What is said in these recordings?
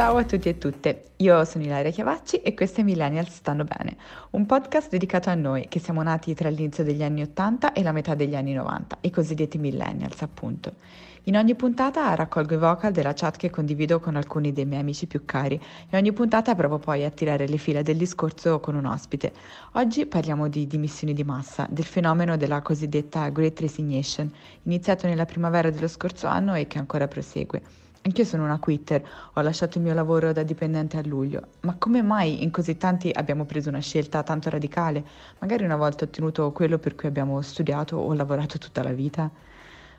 Ciao a tutti e tutte, io sono Ilaria Chiavacci e questo è Millennials Stanno Bene, un podcast dedicato a noi che siamo nati tra l'inizio degli anni 80 e la metà degli anni 90, i cosiddetti Millennials appunto. In ogni puntata raccolgo i vocal della chat che condivido con alcuni dei miei amici più cari e ogni puntata provo poi a tirare le fila del discorso con un ospite. Oggi parliamo di dimissioni di massa, del fenomeno della cosiddetta Great Resignation, iniziato nella primavera dello scorso anno e che ancora prosegue. Anch'io sono una quitter, ho lasciato il mio lavoro da dipendente a luglio, ma come mai in così tanti abbiamo preso una scelta tanto radicale, magari una volta ottenuto quello per cui abbiamo studiato o lavorato tutta la vita?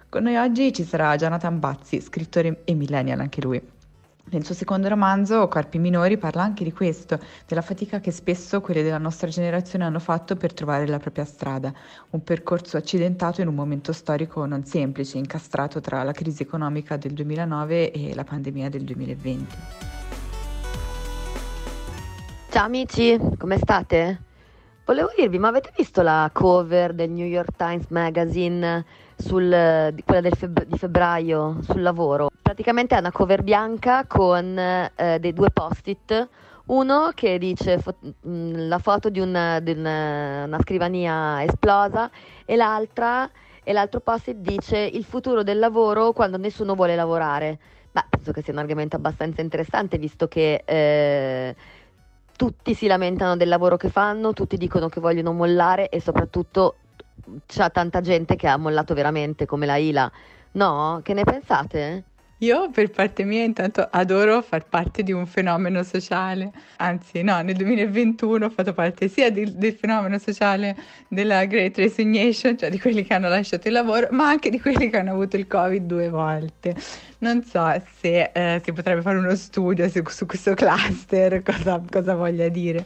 Con noi oggi ci sarà Jonathan Bazzi, scrittore e millennial anche lui. Nel suo secondo romanzo, Corpi minori, parla anche di questo, della fatica che spesso quelli della nostra generazione hanno fatto per trovare la propria strada, un percorso accidentato in un momento storico non semplice, incastrato tra la crisi economica del 2009 e la pandemia del 2020. Ciao amici, come state? Volevo dirvi, ma avete visto la cover del New York Times Magazine sul, quella feb- di febbraio sul lavoro? Praticamente è una cover bianca con eh, dei due post-it. Uno che dice fo- mh, la foto di, una, di una, una scrivania esplosa e e l'altro post-it dice il futuro del lavoro quando nessuno vuole lavorare. Beh, penso che sia un argomento abbastanza interessante visto che eh, tutti si lamentano del lavoro che fanno, tutti dicono che vogliono mollare e soprattutto c'è tanta gente che ha mollato veramente come la Ila. No? Che ne pensate? Io per parte mia intanto adoro far parte di un fenomeno sociale, anzi no, nel 2021 ho fatto parte sia di, del fenomeno sociale della Great Resignation, cioè di quelli che hanno lasciato il lavoro, ma anche di quelli che hanno avuto il Covid due volte. Non so se eh, si potrebbe fare uno studio su, su questo cluster, cosa, cosa voglia dire.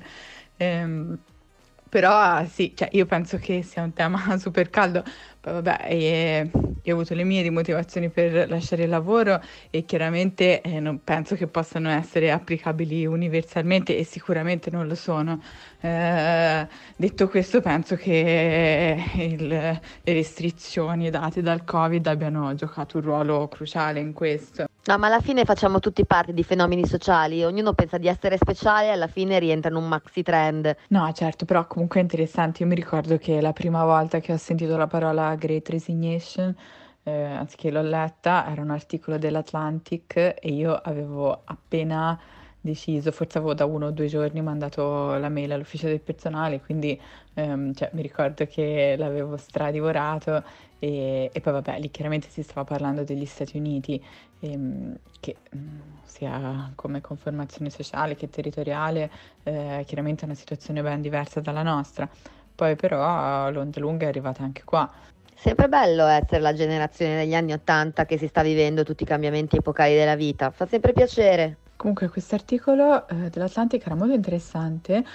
Ehm, però sì, cioè, io penso che sia un tema super caldo. Vabbè, eh, io ho avuto le mie dimotivazioni per lasciare il lavoro e chiaramente eh, non penso che possano essere applicabili universalmente e sicuramente non lo sono. Eh, detto questo, penso che il, le restrizioni date dal Covid abbiano giocato un ruolo cruciale in questo. No, ma alla fine facciamo tutti parte di fenomeni sociali, ognuno pensa di essere speciale e alla fine rientra in un maxi trend. No, certo, però comunque è interessante. Io mi ricordo che la prima volta che ho sentito la parola Great Resignation, eh, anziché l'ho letta, era un articolo dell'Atlantic e io avevo appena deciso, forse avevo da uno o due giorni mandato la mail all'ufficio del personale, quindi ehm, cioè, mi ricordo che l'avevo stradivorato e, e, poi vabbè, lì chiaramente si stava parlando degli Stati Uniti, ehm, che mm, sia come conformazione sociale che territoriale, eh, chiaramente è una situazione ben diversa dalla nostra. Poi però l'onda lunga è arrivata anche qua. Sempre bello essere la generazione degli anni Ottanta che si sta vivendo tutti i cambiamenti epocali della vita, fa sempre piacere. Comunque questo articolo eh, dell'Atlantic era molto interessante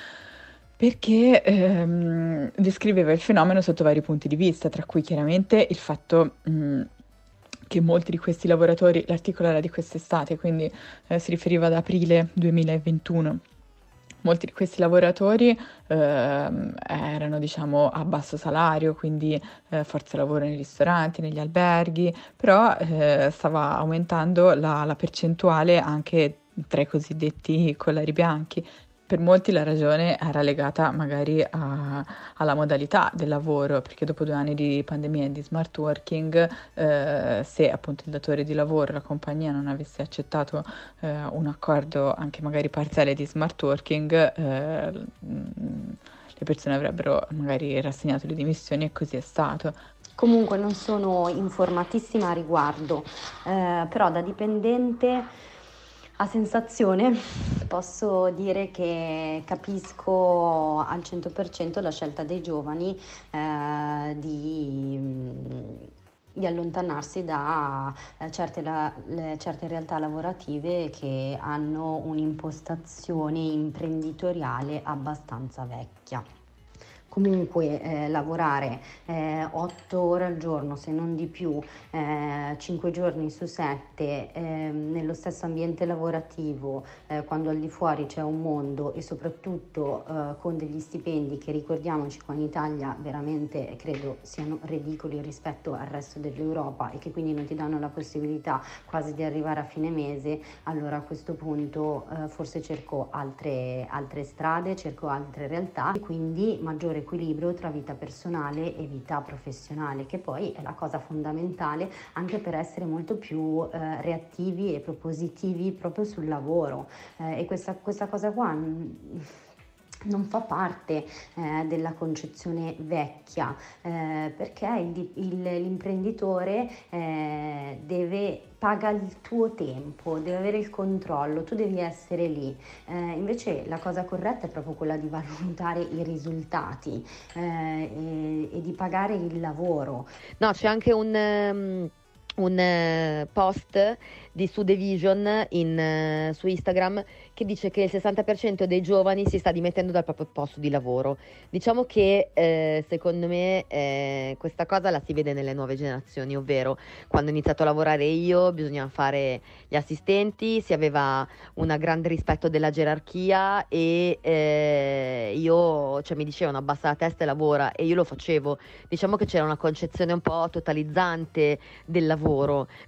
perché ehm, descriveva il fenomeno sotto vari punti di vista, tra cui chiaramente il fatto mh, mm, che molti di questi lavoratori, l'articolo era di quest'estate, quindi eh, si riferiva ad aprile 2021, molti di questi lavoratori eh, erano diciamo a basso salario, quindi eh, forza lavoro nei ristoranti, negli alberghi, però eh, stava aumentando la, la percentuale anche tra i cosiddetti collari bianchi. Per molti la ragione era legata magari a, alla modalità del lavoro, perché dopo due anni di pandemia e di smart working, eh, se appunto il datore di lavoro, la compagnia non avesse accettato eh, un accordo anche magari parziale di smart working, eh, le persone avrebbero magari rassegnato le dimissioni e così è stato. Comunque non sono informatissima a riguardo, eh, però da dipendente a sensazione posso dire che capisco al 100% la scelta dei giovani eh, di, di, allontanarsi da eh, certe, la, le, certe realtà lavorative che hanno un'impostazione imprenditoriale abbastanza vecchia. Comunque eh, lavorare eh, 8 ore al giorno, se non di più, eh, 5 giorni su 7 ehm, nello stesso ambiente lavorativo, eh, quando al di fuori c'è un mondo e soprattutto eh, con degli stipendi che ricordiamoci qua in Italia veramente credo siano ridicoli rispetto al resto dell'Europa e che quindi non ti danno la possibilità quasi di arrivare a fine mese, allora a questo punto eh, forse cerco altre, altre strade, cerco altre realtà e quindi maggiore equilibrio tra vita personale e vita professionale, che poi è la cosa fondamentale anche per essere molto più eh, reattivi e propositivi proprio sul lavoro. Eh, e questa, questa cosa qua non fa parte eh, della concezione vecchia eh, perché il, il, l'imprenditore eh, deve paga il tuo tempo, deve avere il controllo, tu devi essere lì. Eh, invece la cosa corretta è proprio quella di valutare i risultati eh, e, e, di pagare il lavoro. No, c'è anche un, um, un uh, post di Sudevision in, uh, su Instagram che dice che il 60% dei giovani si sta dimettendo dal proprio posto di lavoro. Diciamo che eh, secondo me eh, questa cosa la si vede nelle nuove generazioni, ovvero quando ho iniziato a lavorare io bisognava fare gli assistenti, si aveva un grande rispetto della gerarchia e eh, io, cioè mi dicevano abbassa la testa e lavora e io lo facevo. Diciamo che c'era una concezione un po' totalizzante del lavoro,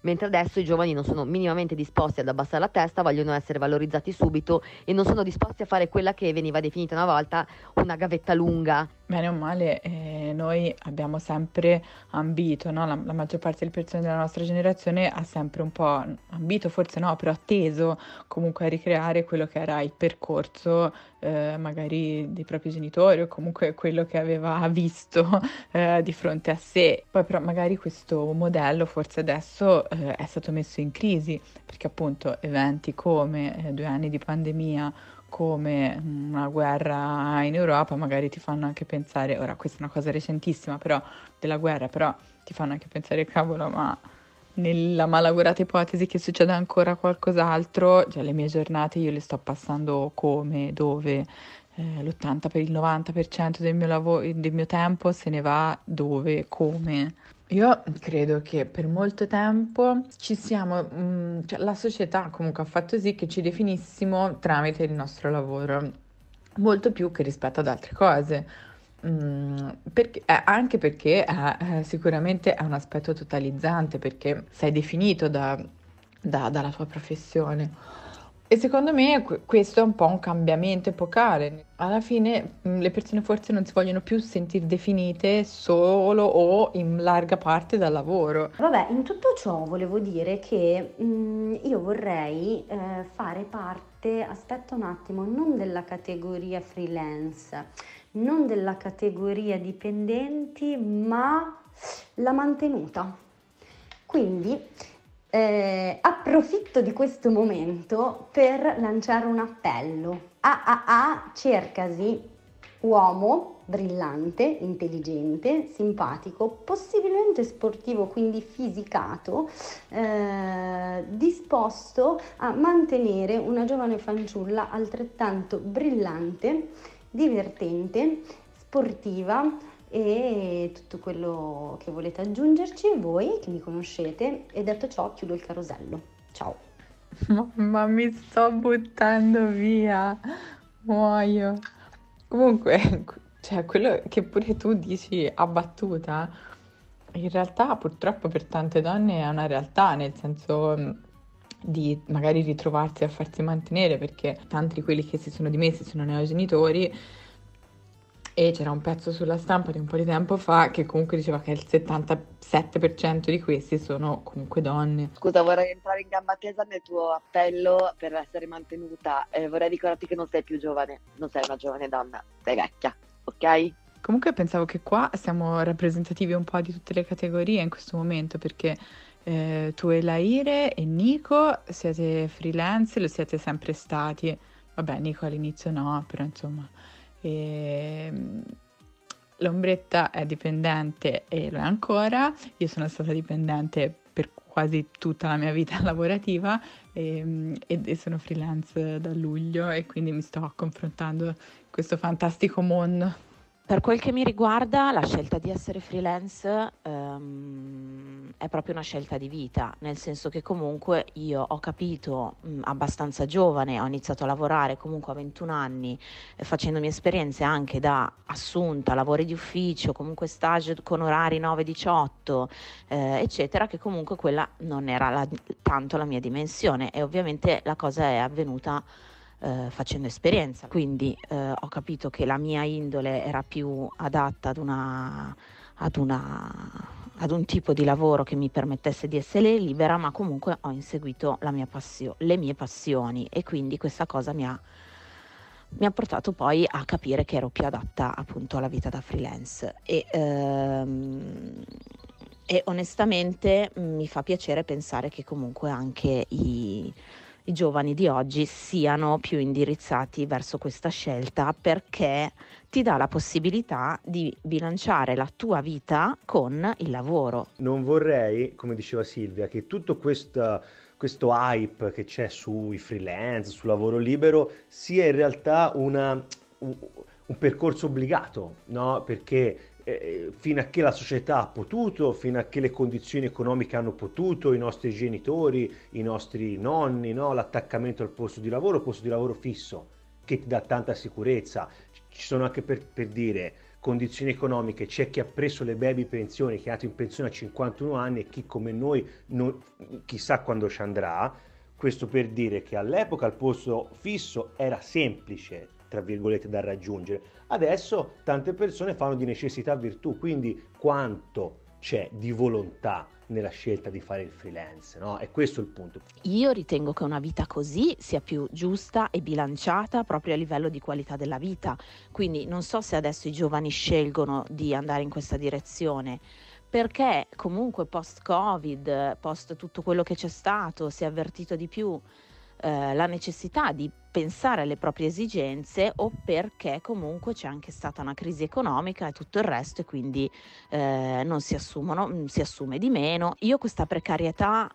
mentre adesso i giovani non sono minimamente disposti ad abbassare la testa, vogliono essere valorizzati subito e non sono disposti a fare quella che veniva definita una volta una gavetta lunga. Bene o male, eh, noi abbiamo sempre ambito, no? la, la, maggior parte delle persone della nostra generazione ha sempre un po' ambito, forse no, però atteso comunque a ricreare quello che era il percorso eh, magari dei propri genitori o comunque quello che aveva visto eh, di fronte a sé. Poi però magari questo modello forse adesso eh, è stato messo in crisi perché appunto eventi come eh, due anni di pandemia come una guerra in Europa magari ti fanno anche pensare, ora questa è una cosa recentissima però della guerra, però ti fanno anche pensare cavolo ma nella malaugurata ipotesi che succeda ancora qualcos'altro, cioè le mie giornate io le sto passando come, dove, eh, l'80 per il 90% del mio, lavoro, del mio tempo se ne va dove, come. Io credo che per molto tempo ci siamo, mh, mm, cioè la società comunque ha fatto sì che ci definissimo tramite il nostro lavoro, molto più che rispetto ad altre cose. Mm, perché, eh, anche perché eh, eh, sicuramente è un aspetto totalizzante, perché sei definito da, da, dalla tua professione. E secondo me questo è un po' un cambiamento epocale. Alla fine le persone forse non si vogliono più sentire definite solo o in larga parte dal lavoro. Vabbè, in tutto ciò volevo dire che mh, io vorrei eh, fare parte, aspetta un attimo, non della categoria freelance, non della categoria dipendenti, ma la mantenuta. Quindi eh, approfitto di questo momento per lanciare un appello. AAA cercasi uomo brillante, intelligente, simpatico, possibilmente sportivo, quindi fisicato, eh, disposto a mantenere una giovane fanciulla altrettanto brillante, divertente, sportiva, e tutto quello che volete aggiungerci voi che mi conoscete e detto ciò chiudo il carosello. Ciao! Ma mi sto buttando via, muoio. Comunque, cioè, quello che pure tu dici a battuta, in realtà purtroppo per tante donne è una realtà, nel senso mm, di magari ritrovarsi a farsi mantenere perché tanti di quelli che si sono dimessi sono neogenitori e c'era un pezzo sulla stampa di un po' di tempo fa che comunque diceva che il 77% di questi sono comunque donne. Scusa, vorrei entrare in gamba tesa nel tuo appello per essere mantenuta. Eh, vorrei ricordarti che non sei più giovane, non sei una giovane donna, sei vecchia, ok? Comunque pensavo che qua siamo rappresentativi un po' di tutte le categorie in questo momento perché eh, tu e Laire e Nico siete freelance, lo siete sempre stati. Vabbè, Nico all'inizio no, però insomma e, ehm, l'ombretta è dipendente e lo è ancora. Io sono stata dipendente per quasi tutta la mia vita lavorativa e, e, e, sono freelance da luglio e quindi mi sto confrontando in questo fantastico mondo. per quel che mi riguarda, la scelta di essere freelance um, è proprio una scelta di vita, nel senso che comunque io ho capito mh, abbastanza giovane, ho iniziato a lavorare comunque a 21 anni, eh, facendomi esperienze anche da assunta, lavori di ufficio, comunque stage con orari 9-18, eh, eccetera, che comunque quella non era la, tanto la mia dimensione. E ovviamente la cosa è avvenuta eh, facendo esperienza, quindi eh, ho capito che la mia indole era più adatta ad, una, ad, una, ad un tipo di lavoro che mi permettesse di essere libera, ma comunque ho inseguito passio- le mie passioni e quindi questa cosa mi ha, mi ha portato poi a capire che ero più adatta appunto alla vita da freelance. E, ehm, e onestamente mi fa piacere pensare che comunque anche i i giovani di oggi siano più indirizzati verso questa scelta perché ti dà la possibilità di bilanciare la tua vita con il lavoro. Non vorrei, come diceva Silvia, che tutto questo, questo hype che c'è sui freelance, sul lavoro libero, sia in realtà una, un, un percorso obbligato, no? Perché eh, fino a che la società ha potuto, fino a che le condizioni economiche hanno potuto, i nostri genitori, i nostri nonni, no? l'attaccamento al posto di lavoro, posto di lavoro fisso, che ti dà tanta sicurezza. Ci sono anche per, per dire condizioni economiche, c'è chi ha preso le baby pensioni, che è andato in pensione a 51 anni e chi come noi non, chissà quando ci andrà. Questo per dire che all'epoca il posto fisso era semplice, tra virgolette, da raggiungere. Adesso tante persone fanno di necessità virtù, quindi quanto c'è di volontà nella scelta di fare il freelance, no? È questo il punto. Io ritengo che una vita così sia più giusta e bilanciata proprio a livello di qualità della vita. Quindi non so se adesso i giovani scelgono di andare in questa direzione perché comunque post Covid, post tutto quello che c'è stato, si è avvertito di più eh, la necessità di pensare alle proprie esigenze o perché comunque c'è anche stata una crisi economica e tutto il resto e quindi eh, non si assumono, mm, si assume di meno. Io questa precarietà,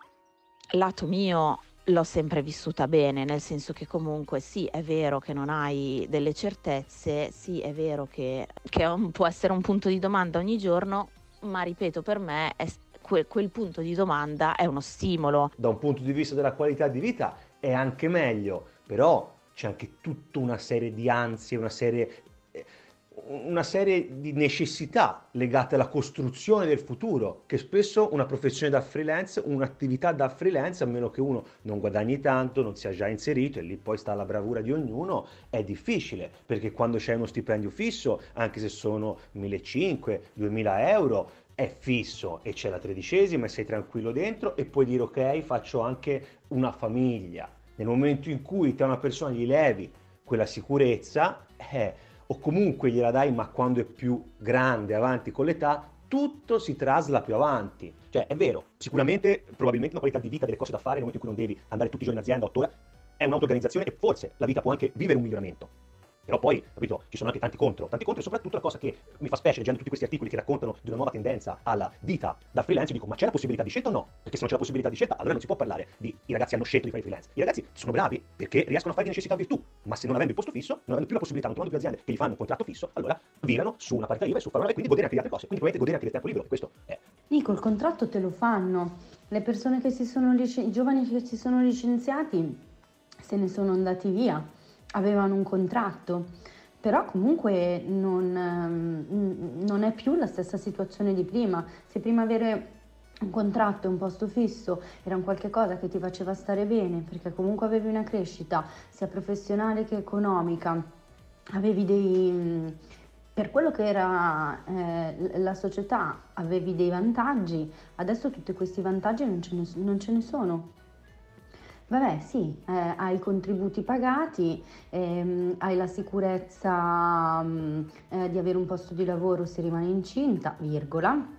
lato mio, l'ho sempre vissuta bene, nel senso che comunque sì, è vero che non hai delle certezze, sì, è vero che, che un, può essere un punto di domanda ogni giorno, ma ripeto, per me è, quel, quel punto di domanda è uno stimolo. Da un punto di vista della qualità di vita è anche meglio, però c'è anche tutta una serie di ansie, una serie, eh, una serie di necessità legate alla costruzione del futuro, che spesso una professione da freelance, un'attività da freelance, a meno che uno non guadagni tanto, non sia già inserito e lì poi sta la bravura di ognuno, è difficile, perché quando c'è uno stipendio fisso, anche se sono 1.500, 2.000 euro, è fisso e c'è la tredicesima e sei tranquillo dentro e puoi dire ok faccio anche una famiglia. Nel momento in cui te una persona gli levi quella sicurezza eh, o comunque gliela dai ma quando è più grande, avanti con l'età, tutto si trasla più avanti. Cioè è vero, sicuramente probabilmente una qualità di vita, delle cose da fare nel momento in cui non devi andare tutti i giorni in azienda 8 ore, è un'auto-organizzazione e forse la vita può anche vivere un miglioramento. Però poi, capito, ci sono anche tanti contro. Tanti contro e soprattutto la cosa che mi fa specie leggendo tutti questi articoli che raccontano di una nuova tendenza alla vita da freelance, dico, ma c'è la possibilità di scelta o no? Perché se non c'è la possibilità di scelta, allora non si può parlare di i ragazzi hanno scelto di fare freelance. I ragazzi sono bravi perché riescono a fare di necessità virtù, ma se non avendo il posto fisso, non avendo più la possibilità, non trovando più aziende che gli fanno un contratto fisso, allora virano su una partita IVA e su fare una quindi godere anche di altre cose. Quindi potete godere anche del tempo libero, questo è. Nico, il contratto te lo fanno. Le persone che si sono licenziati, i giovani che si sono licenziati se ne sono andati via, avevano un contratto però comunque non, ehm, non, è più la stessa situazione di prima. Se prima avere un contratto e un posto fisso era un qualche cosa che ti faceva stare bene, perché comunque avevi una crescita sia professionale che economica, avevi dei per quello che era eh, la società avevi dei vantaggi, adesso tutti questi vantaggi non ce ne, non ce ne sono. Vabbè, sì, eh, hai i contributi pagati, ehm, hai la sicurezza mh, mm, eh, di avere un posto di lavoro se rimani incinta, virgola.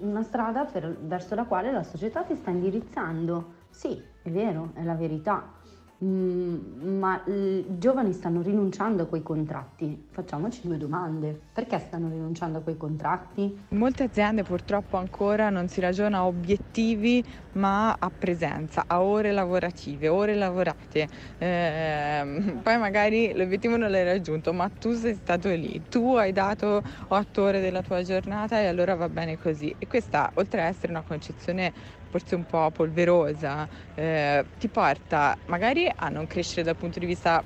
Una strada per, verso la quale la società ti sta indirizzando. Sì, è vero, è la verità. Mm, ma i giovani stanno rinunciando a quei contratti. Facciamoci due domande. Perché stanno rinunciando a quei contratti? In molte aziende purtroppo ancora non si ragiona a obiettivi ma a presenza, a ore lavorative, ore lavorate. Eh, poi magari l'obiettivo non l'hai raggiunto, ma tu sei stato lì, tu hai dato otto ore della tua giornata e allora va bene così. E questa, oltre ad essere una concezione forse un po' polverosa, eh, ti porta magari a non crescere dal punto di vista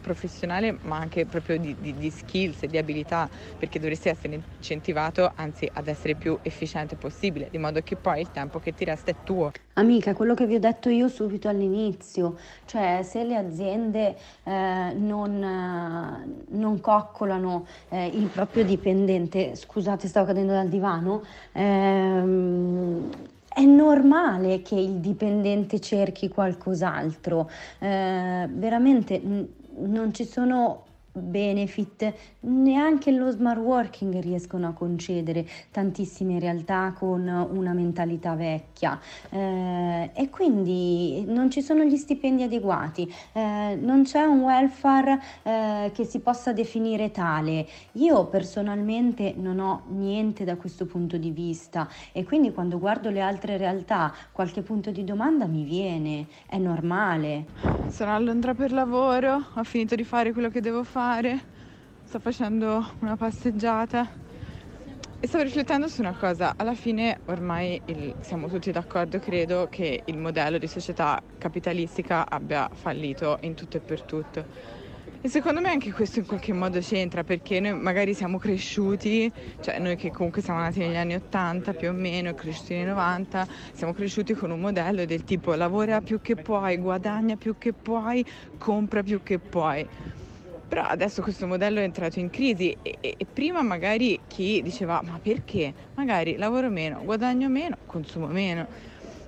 professionale ma anche proprio di, di, di, skills e di abilità perché dovresti essere incentivato anzi ad essere più efficiente possibile di modo che poi il tempo che ti resta è tuo. Amica, quello che vi ho detto io subito all'inizio, cioè se le aziende eh, non, eh, non, coccolano eh, il proprio dipendente, scusate stavo cadendo dal divano, ehm, è normale che il dipendente cerchi qualcos'altro, eh, veramente non ci sono benefit neanche lo smart working riescono a concedere tantissime realtà con una mentalità vecchia. Eh, e quindi non ci sono gli stipendi adeguati eh, non c'è un welfare eh, che si possa definire tale. Io personalmente non ho niente da questo punto di vista e quindi quando guardo le altre realtà qualche punto di domanda mi viene. È normale. Sono a Londra per lavoro? Ho finito di fare quello che devo fare fare, sto facendo una passeggiata e stavo riflettendo su una cosa, alla fine ormai il, siamo tutti d'accordo, credo, che il modello di società capitalistica abbia fallito in tutto e per tutto. E secondo me anche questo in qualche modo c'entra perché noi magari siamo cresciuti, cioè noi che comunque siamo nati negli anni 80 più o meno, cresciuti nei 90, siamo cresciuti con un modello del tipo lavora più che puoi, guadagna più che puoi, compra più che puoi. Però adesso questo modello è entrato in crisi e, e, e, prima magari chi diceva ma perché? Magari lavoro meno, guadagno meno, consumo meno.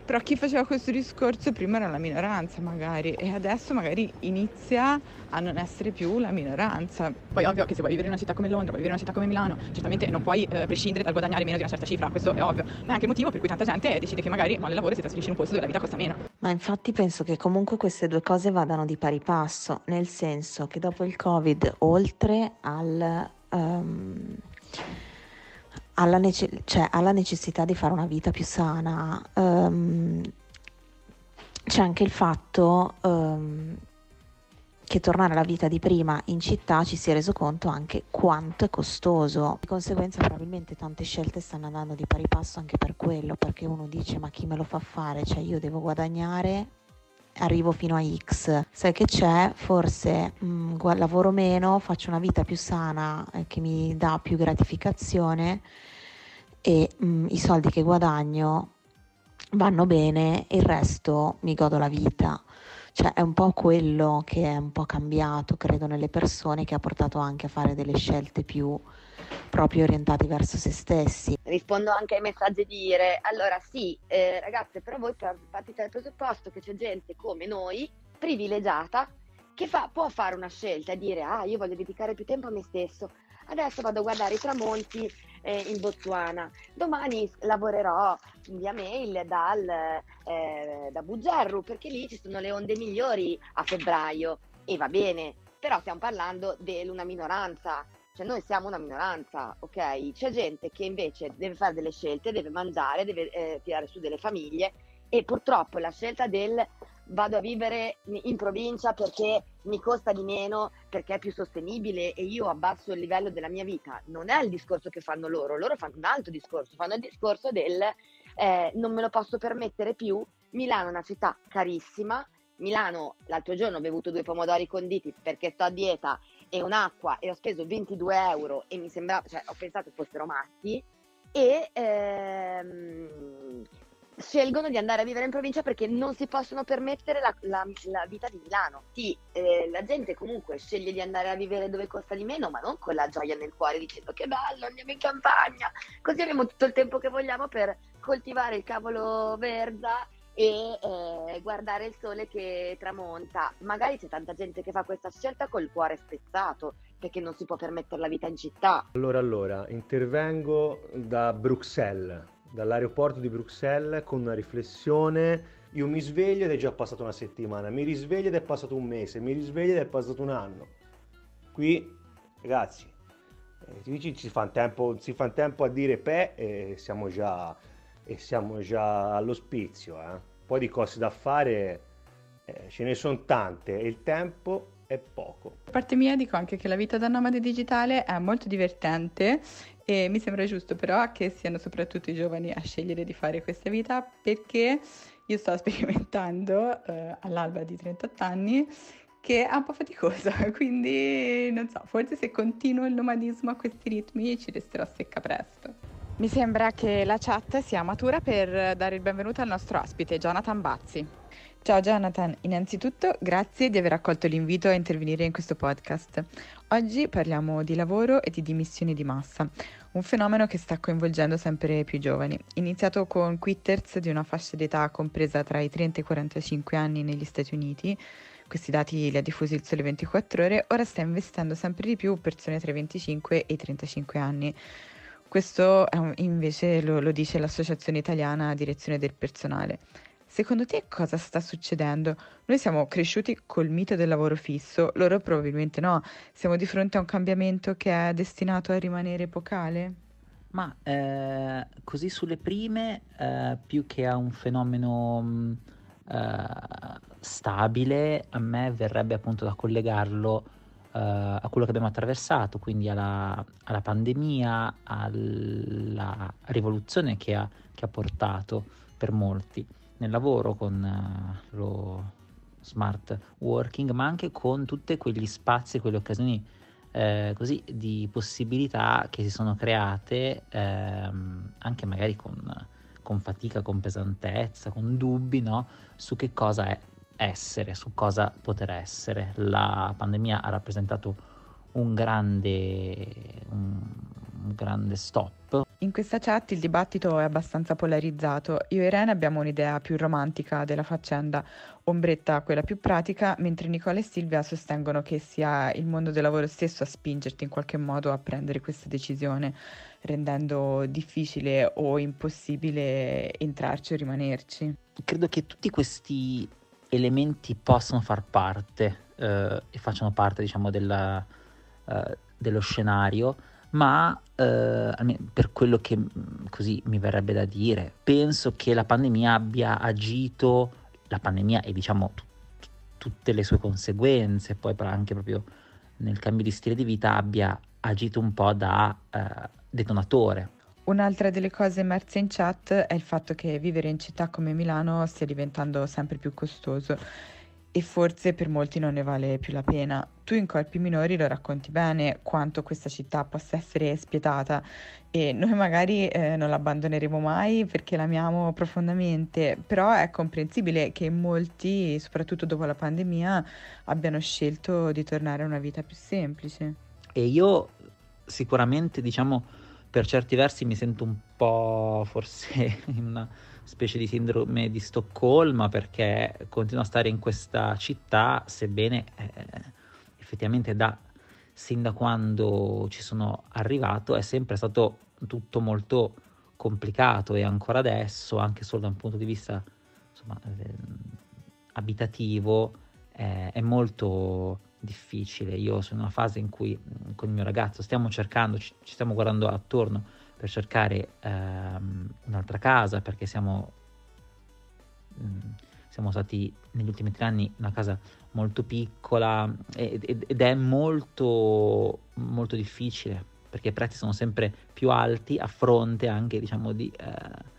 Però chi faceva questo discorso prima era la minoranza magari e adesso magari inizia a non essere più la minoranza. Poi ovvio che se vuoi vivere in una città come Londra, vuoi vivere in una città come Milano, certamente non puoi eh, prescindere dal guadagnare meno di una certa cifra, questo è ovvio, ma è anche il motivo per cui tanta gente decide che magari il lavoro e si trasferisce in un posto dove la vita costa meno. Ma infatti penso che comunque queste due cose vadano di pari passo, nel senso che dopo il Covid, oltre al... Um, alla, nece- cioè, alla necessità di fare una vita più sana, um, c'è anche il fatto um, che tornare alla vita di prima in città ci si è reso conto anche quanto è costoso. Di conseguenza probabilmente tante scelte stanno andando di pari passo anche per quello, perché uno dice ma chi me lo fa fare? Cioè io devo guadagnare arrivo fino a X. Sai che c'è? Forse mh, mm, lavoro meno, faccio una vita più sana eh, che mi dà più gratificazione e mh, mm, i soldi che guadagno vanno bene il resto mi godo la vita. Cioè è un po' quello che è un po' cambiato, credo, nelle persone che ha portato anche a fare delle scelte più proprio orientate verso se stessi. Rispondo anche ai messaggi di dire, allora sì, eh, ragazze, però voi partite dal presupposto che c'è gente come noi, privilegiata, che fa, può fare una scelta e dire, ah, io voglio dedicare più tempo a me stesso, adesso vado a guardare i tramonti eh, in Botswana, domani lavorerò via mail dal, eh, da Bugerru perché lì ci sono le onde migliori a febbraio. E va bene, però stiamo parlando di una minoranza, cioè noi siamo una minoranza, ok? C'è gente che invece deve fare delle scelte, deve mangiare, deve eh, tirare su delle famiglie e purtroppo la scelta del vado a vivere in provincia perché mi costa di meno, perché è più sostenibile e io abbasso il livello della mia vita. Non è il discorso che fanno loro, loro fanno un altro discorso, fanno il discorso del eh, non me lo posso permettere più. Milano è una città carissima. Milano l'altro giorno ho bevuto due pomodori conditi perché sto a dieta e un'acqua e ho speso 22 euro e mi sembrava, cioè ho pensato fossero matti e ehm, scelgono di andare a vivere in provincia perché non si possono permettere la, la, la vita di Milano. Sì, eh, la gente comunque sceglie di andare a vivere dove costa di meno, ma non con la gioia nel cuore dicendo che bello, andiamo in campagna, così abbiamo tutto il tempo che vogliamo per coltivare il cavolo verza e eh, guardare il sole che tramonta. Magari c'è tanta gente che fa questa scelta col cuore spezzato perché non si può permettere la vita in città. Allora, allora, intervengo da Bruxelles dall'aeroporto di Bruxelles con una riflessione Io mi sveglio ed è già passata una settimana, mi risveglio ed è passato un mese, mi risveglio ed è passato un anno. Qui, ragazzi, eh, ci fa tempo, si fa tempo a dire pe e siamo già, e siamo già all'ospizio. Eh. Poi di cose da fare eh, ce ne sono tante e il tempo è poco. Da parte mia dico anche che la vita da nomade digitale è molto divertente e mi sembra giusto però che siano soprattutto i giovani a scegliere di fare questa vita perché io sto sperimentando eh, all'alba di 38 anni che è un po' faticosa, quindi non so, forse se continuo il nomadismo a questi ritmi ci resterò secca presto. Mi sembra che la chat sia matura per dare il benvenuto al nostro ospite, Jonathan Bazzi. Ciao Jonathan, innanzitutto grazie di aver accolto l'invito a intervenire in questo podcast. Oggi parliamo di lavoro e di dimissioni di massa, un fenomeno che sta coinvolgendo sempre più giovani. Iniziato con quitters di una fascia d'età compresa tra i 30 e i 45 anni negli Stati Uniti, questi dati li ha diffusi il Sole 24 Ore, ora sta investendo sempre di più persone tra i 25 e i 35 anni. Questo invece lo, lo dice l'Associazione Italiana Direzione del Personale. Secondo te cosa sta succedendo? Noi siamo cresciuti col mito del lavoro fisso, loro probabilmente no. Siamo di fronte a un cambiamento che è destinato a rimanere epocale? Ma eh, così sulle prime, eh, più che a un fenomeno mh, eh, stabile, a me verrebbe appunto da collegarlo a quello che abbiamo attraversato, quindi alla, alla pandemia, alla rivoluzione che ha, che ha portato per molti nel lavoro con uh, lo smart working, ma anche con tutti quegli spazi, quelle occasioni eh, così di possibilità che si sono create ehm, anche magari con, con, fatica, con pesantezza, con dubbi no? su che cosa è essere, su cosa poter essere. La pandemia ha rappresentato un grande, un, un grande stop. In questa chat il dibattito è abbastanza polarizzato. Io e Irene abbiamo un'idea più romantica della faccenda, Ombretta quella più pratica, mentre Nicola e Silvia sostengono che sia il mondo del lavoro stesso a spingerti in qualche modo a prendere questa decisione, rendendo difficile o impossibile entrarci o rimanerci. Credo che tutti questi elementi possano far parte eh, e facciano parte, diciamo, della, eh, dello scenario ma eh, per quello che mm, così mi verrebbe da dire, penso che la pandemia abbia agito, la pandemia e diciamo t- tutte le sue conseguenze, poi anche proprio nel cambio di stile di vita abbia agito un po' da eh, detonatore. Un'altra delle cose emerse in chat è il fatto che vivere in città come Milano stia diventando sempre più costoso e forse per molti non ne vale più la pena. Tu in Colpi Minori lo racconti bene quanto questa città possa essere spietata e noi magari eh, non l'abbandoneremo mai perché l'amiamo profondamente, però è comprensibile che molti, soprattutto dopo la pandemia, abbiano scelto di tornare a una vita più semplice. E io sicuramente, diciamo, per certi versi mi sento un po' forse in una specie di sindrome di Stoccolma perché continuo a stare in questa città, sebbene eh, effettivamente da sin da quando ci sono arrivato è sempre stato tutto molto complicato e ancora adesso, anche solo da un punto di vista insomma, eh, abitativo, eh, è molto difficile. Io sono in una fase in cui con il mio ragazzo stiamo cercando, ci, ci stiamo guardando attorno per cercare ehm, un'altra casa perché siamo, mh, mm, siamo stati negli ultimi tre anni in una casa molto piccola ed, ed è molto, molto difficile perché i prezzi sono sempre più alti a fronte anche diciamo di, eh,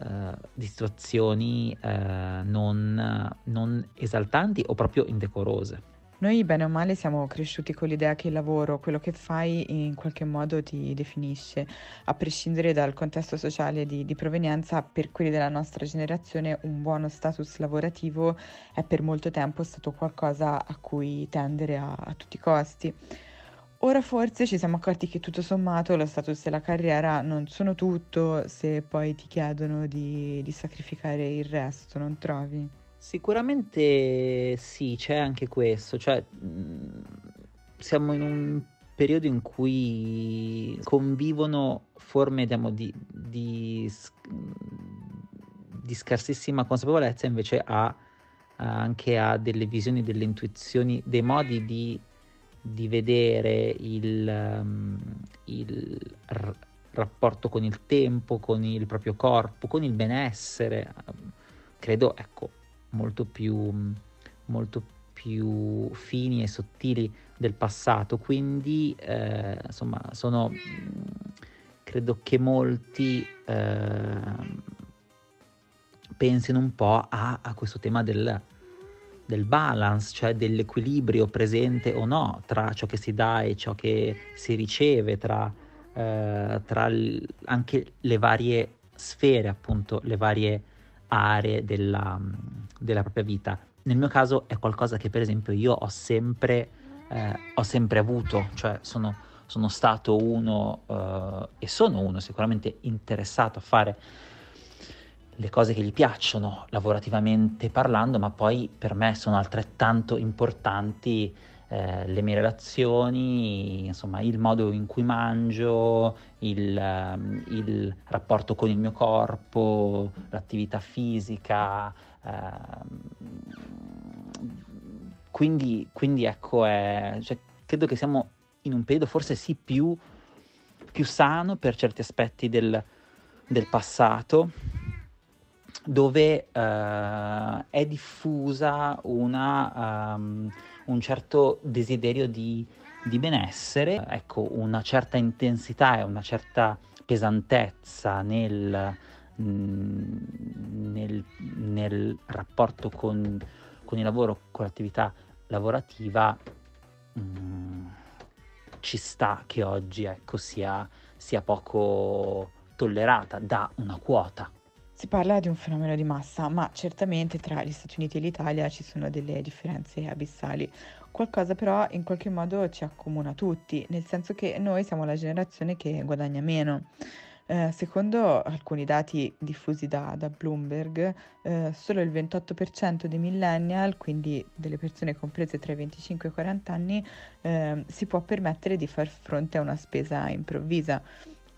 eh, di situazioni eh, non, non esaltanti o proprio indecorose. Noi bene o male siamo cresciuti con l'idea che il lavoro, quello che fai in qualche modo ti definisce, a prescindere dal contesto sociale di, di, provenienza, per quelli della nostra generazione un buono status lavorativo è per molto tempo stato qualcosa a cui tendere a, a tutti i costi. Ora forse ci siamo accorti che tutto sommato lo status e la carriera non sono tutto se poi ti chiedono di, di sacrificare il resto, non trovi? Sicuramente sì, c'è anche questo, cioè siamo in un periodo in cui convivono forme diciamo, di, di, di scarsissima consapevolezza invece ha anche ha delle visioni, delle intuizioni, dei modi di, di vedere il, um, il rapporto con il tempo, con il proprio corpo, con il benessere, credo ecco, molto più, molto più fini e sottili del passato. Quindi, eh, insomma, sono, credo che molti eh, pensino un po' a, a questo tema del, del balance, cioè dell'equilibrio presente o no tra ciò che si dà e ciò che si riceve, tra, eh, tra l- anche le varie sfere, appunto, le varie aree della, della, propria vita. Nel mio caso è qualcosa che per esempio io ho sempre, eh, ho sempre avuto, cioè sono, sono stato uno eh, e sono uno sicuramente interessato a fare le cose che gli piacciono lavorativamente parlando, ma poi per me sono altrettanto importanti eh, le mie relazioni, insomma il modo in cui mangio, il, um, il rapporto con il mio corpo, l'attività fisica. Uh, quindi, quindi, ecco, è, cioè, credo che siamo in un periodo forse sì più, più sano per certi aspetti del, del passato, dove uh, è diffusa una, um, un certo desiderio di, di, benessere, ecco, una certa intensità e una certa pesantezza nel, mm, nel, nel rapporto con, con, il lavoro, con l'attività lavorativa, mm, ci sta che oggi ecco, sia, sia poco tollerata da una quota si parla di un fenomeno di massa, ma certamente tra gli Stati Uniti e l'Italia ci sono delle differenze abissali. Qualcosa però in qualche modo ci accomuna tutti, nel senso che noi siamo la generazione che guadagna meno. Eh, secondo alcuni dati diffusi da, da Bloomberg, eh, solo il 28% dei millennial, quindi delle persone comprese tra i 25 e i 40 anni, eh, si può permettere di far fronte a una spesa improvvisa.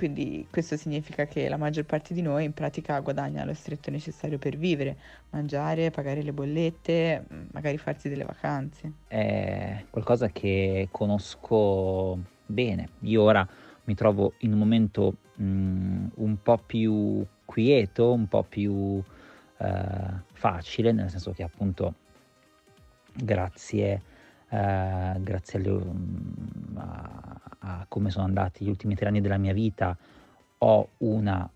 Quindi questo significa che la maggior parte di noi in pratica guadagna lo stretto necessario per vivere, mangiare, pagare le bollette, mm, magari farsi delle vacanze. È qualcosa che conosco bene. Io ora mi trovo in un momento mh, mm, un po' più quieto, un po' più uh, facile, nel senso che appunto grazie, uh, grazie alle, um, a, a come sono andati gli ultimi tre anni della mia vita, ho una,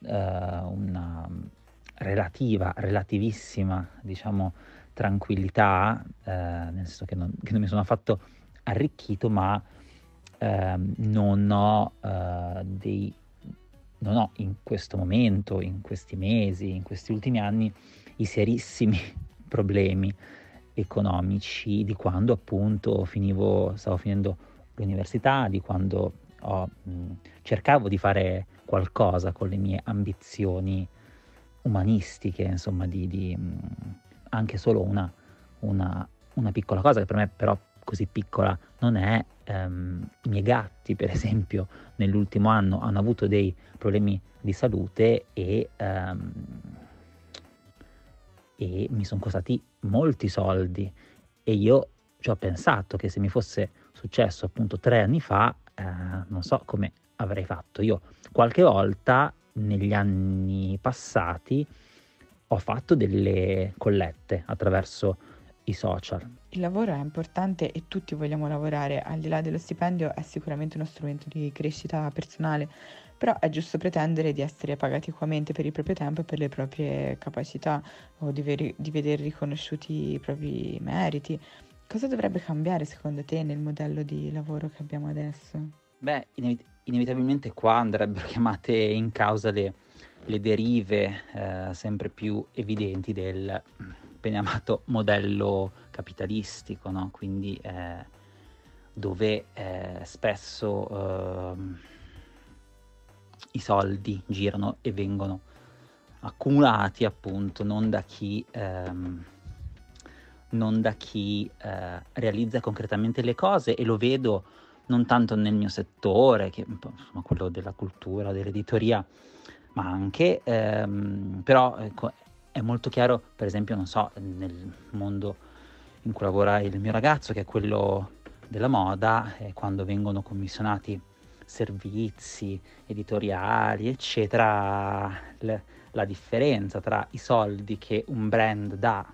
uh, una relativa, relativissima, diciamo, tranquillità, uh, nel senso che non, che non, mi sono affatto arricchito, ma uh, non ho dei non ho in questo momento, in questi mesi, in questi ultimi anni, i serissimi problemi economici di quando appunto finivo, stavo finendo l'università, di quando ho, mh, cercavo di fare qualcosa con le mie ambizioni umanistiche, insomma, di, di mh, anche solo una, una, una, piccola cosa che per me però così piccola non è. Um, I miei gatti, per esempio, nell'ultimo anno hanno avuto dei problemi di salute e, um, e mi sono costati molti soldi e io ci ho pensato che se mi fosse successo appunto tre anni fa, eh, non so come avrei fatto. Io qualche volta negli anni passati ho fatto delle collette attraverso i social. Il lavoro è importante e tutti vogliamo lavorare, al di là dello stipendio è sicuramente uno strumento di crescita personale, però è giusto pretendere di essere pagati equamente per il proprio tempo e per le proprie capacità o di, ver- di vedere riconosciuti i propri meriti. Cosa dovrebbe cambiare secondo te nel modello di lavoro che abbiamo adesso? Beh, inevit- inevitabilmente qua andrebbero chiamate in causa le, le derive eh, sempre più evidenti del ben amato modello capitalistico, no? quindi eh, dove eh, spesso ehm, i soldi girano e vengono accumulati appunto non da chi ehm, non da chi eh, realizza concretamente le cose e lo vedo non tanto nel mio settore, che insomma quello della cultura, dell'editoria, ma anche, ehm, però ecco, è molto chiaro, per esempio, non so, nel mondo in cui lavora il mio ragazzo, che è quello della moda, eh, quando vengono commissionati servizi editoriali, eccetera, le, la differenza tra i soldi che un brand dà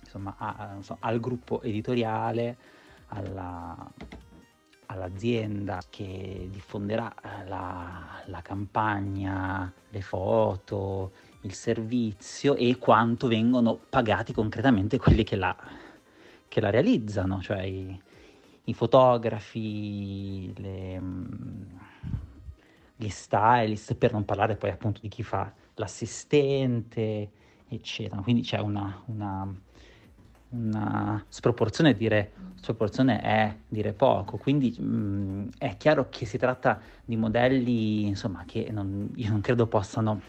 insomma, a, so, al gruppo editoriale, alla, all'azienda che diffonderà eh, la, la, campagna, le foto, il servizio e quanto vengono pagati concretamente quelli che la, che la realizzano, cioè i, i fotografi, le, gli stylist, per non parlare poi appunto di chi fa l'assistente, eccetera. Quindi c'è una, una, una sproporzione, dire sproporzione è dire poco, quindi mh, è chiaro che si tratta di modelli insomma, che non, io non credo possano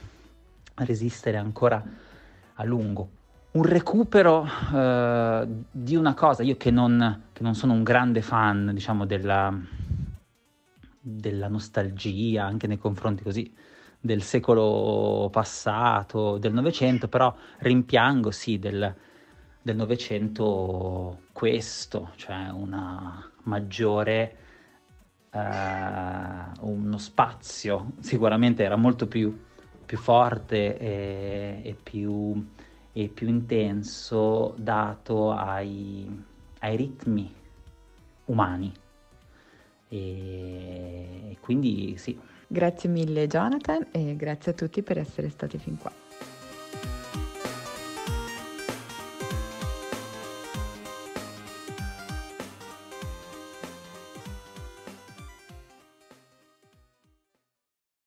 resistere ancora a lungo. Un recupero eh, di una cosa, io che non, che non sono un grande fan, diciamo, della, della nostalgia anche nei confronti così del secolo passato, del Novecento, però rimpiango sì del, del Novecento questo, cioè una maggiore, eh, uno spazio, sicuramente era molto più, più forte e, e, più, e, più, intenso dato ai, ai ritmi umani e quindi sì. Grazie mille Jonathan e grazie a tutti per essere stati fin qua.